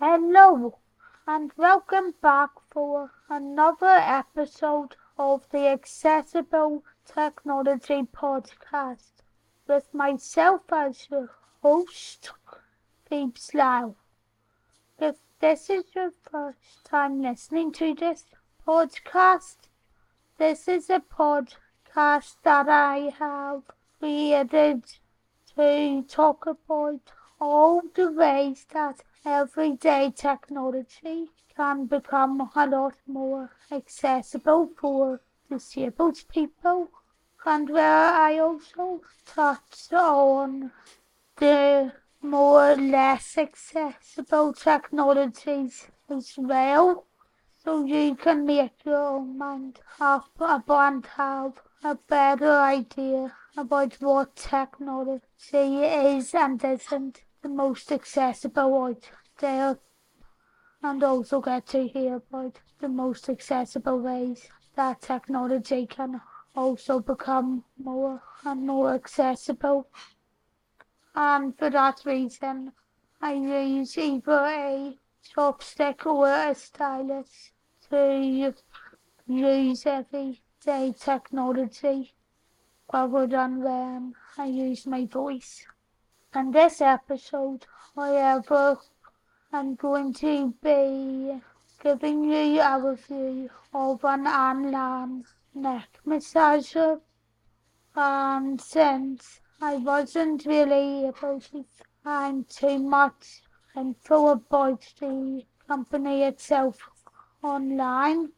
Hello, and welcome back for another episode of the Accessible Technology Podcast with myself as your host, Phoebs Lyle. If this is your first time listening to this podcast, this is a podcast that I have created to talk about all the ways that everyday technology can become a lot more accessible for disabled people. And where I also touch on the more or less accessible technologies as well. So you can make your own mind up and have a better idea about what technology is and isn't the most accessible out there and also get to hear about the most accessible ways that technology can also become more and more accessible. And for that reason, I use either a chopstick or a stylus to use everyday technology rather than when I use my voice. In this episode, however, I'm going to be giving you a review of an Anlan neck massager. And since I wasn't really able to find too much info about the company itself online,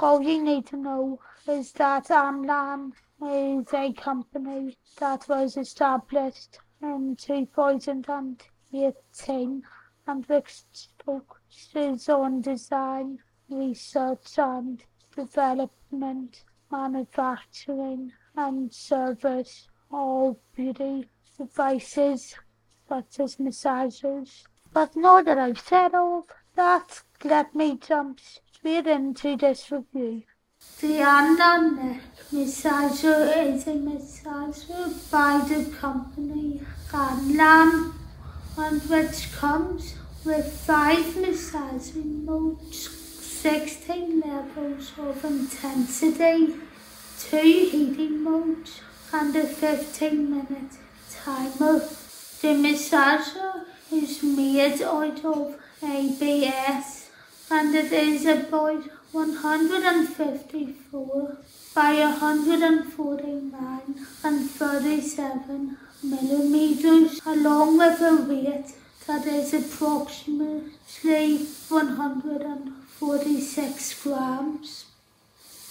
all you need to know is that Anlan is a company that was established Um, in 2018 and which focuses on design, research and development, manufacturing and service of beauty devices such as massagers. But now that I've said all that, let me jump straight into this review. The Anlan neck massager is a massager by the company Anlan and which comes with five massaging modes, 16 levels of intensity, two heating modes and a 15 minute timer. The massager is made out of ABS and it is about 154 by 149 and 37 millimeters along with a weight that is approximately 146 grams.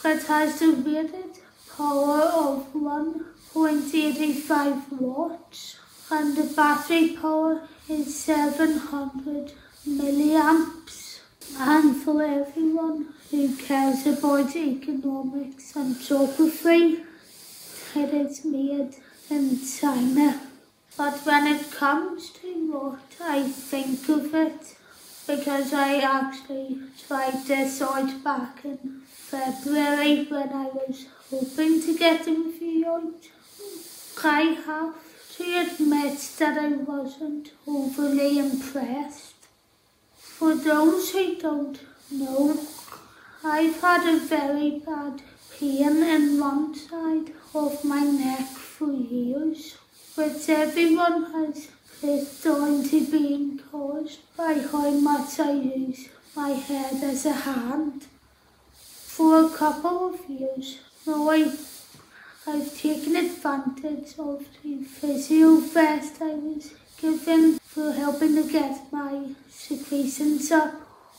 It has a rated power of 1.85 watts and the battery power is 700 milliamps. And for everyone who cares about economics and geography, it is made in China. But when it comes to what I think of it, because I actually tried this out back in February when I was hoping to get review out, I have to admit that I wasn't overly impressed. For those who don't know, I've had a very bad pain in one side of my neck for years, which everyone has down to being caused by how much I use my head as a hand. For a couple of years now, I've taken advantage of the physio vest I was given for helping to get my secretions up,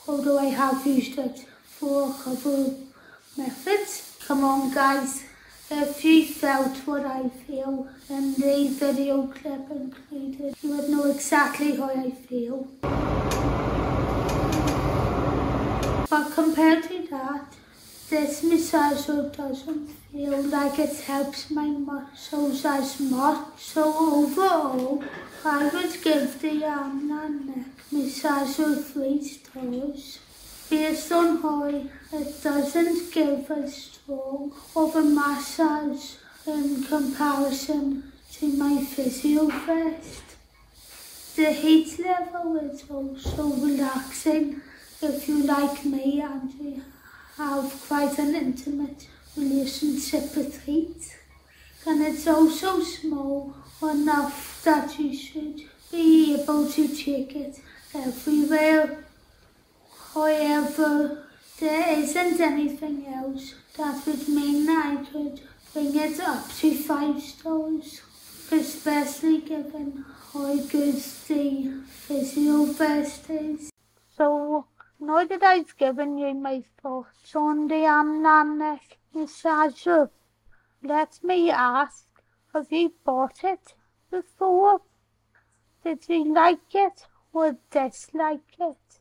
although I have used it for a couple of methods. Come on guys, if you felt what I feel in the video clip included, you would know exactly how I feel. But compared to that, this massager doesn't feel like it helps my muscles as much. So overall, I would give the Anlan neck massager three stars based on how it doesn't give as strong of a massage in comparison to my physio vest. the heat level is also relaxing if you like me and you have quite an intimate relationship with heat. And it's also small enough that you should be able to take it everywhere. However, there isn't anything else that would mean I could bring it up to five stars, especially given how good the physio vest is. So, now that I've given you my thoughts on the Anlan neck massager, let me ask, have you bought it before? Did you like it or dislike it?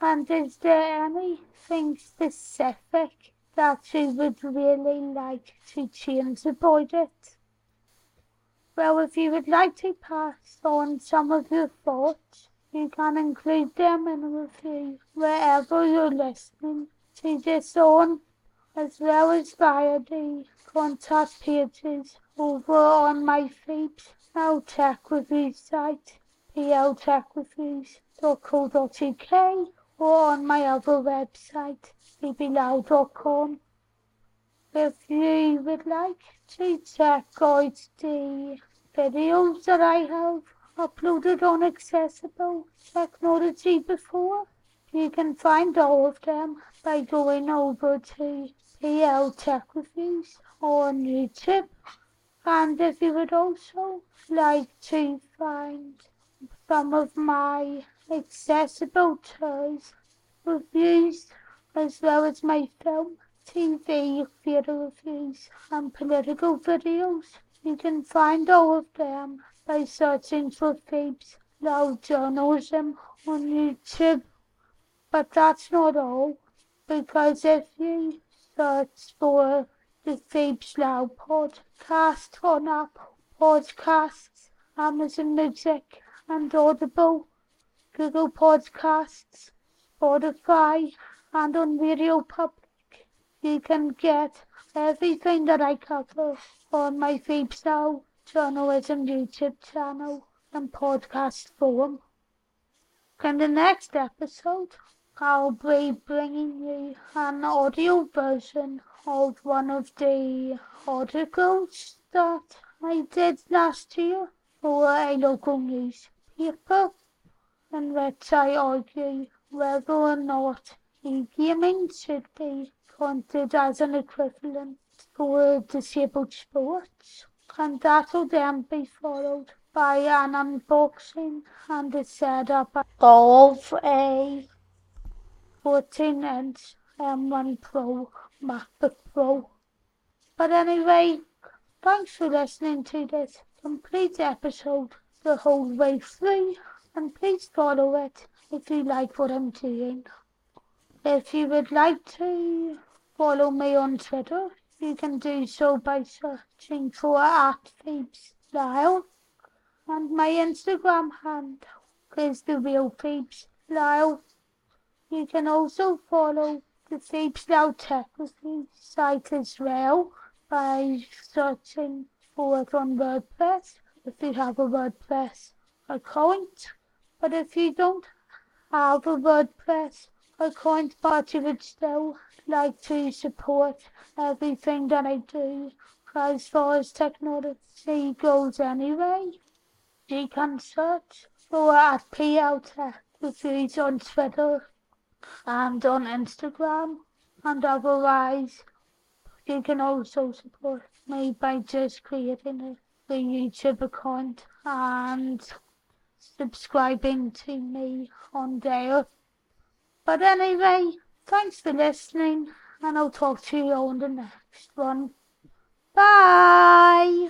And is there anything specific that you would really like to change about it? Well, if you would like to pass on some of your thoughts, you can include them in a review wherever you're listening to this on, as well as via the contact pages over on my Phoebs Lyle Tech Reviews site, pltechreviews.co.uk, or on my other website, phoebelyle.com. If you would like to check out the videos that I have uploaded on accessible technology before, you can find all of them by going over to PL Tech Reviews on YouTube. And if you would also like to find some of my accessible tours, reviews, as well as my film, TV, theatre reviews, and political videos, you can find all of them by searching for Phoebs Lyle Journalism on YouTube. But that's not all, because if you search for the Phoebs Lyle podcast on Apple Podcasts, Amazon Music, and Audible, Google Podcasts, Spotify, and on Radio Public. You can get everything that I cover on my Lyle Journalism YouTube channel and podcast forum. In the next episode, I'll be bringing you an audio version of one of the articles that I did last year for a local newspaper in which I argue whether or not e-gaming should be counted as an equivalent for disabled sports and that'll then be followed by an unboxing and a setup of a 14 inch M1 Pro MacBook Pro. But anyway, thanks for listening to this complete episode the whole way through and please follow it if you like what I'm doing. If you would like to follow me on Twitter, you can do so by searching for at Phoebs Lyle and my Instagram handle is the real Phoebs Lyle. You can also follow the Phoebs Lyle Technology site as well by searching for it on WordPress if you have a WordPress account. But if you don't have a WordPress account but you would still like to support everything that I do as far as technology goes anyway, you can search for at PL Tech Reviews on Twitter and on Instagram. And otherwise, you can also support me by just creating a, a YouTube account and subscribing to me on there. But anyway, thanks for listening, and I'll talk to you on the next one. Bye!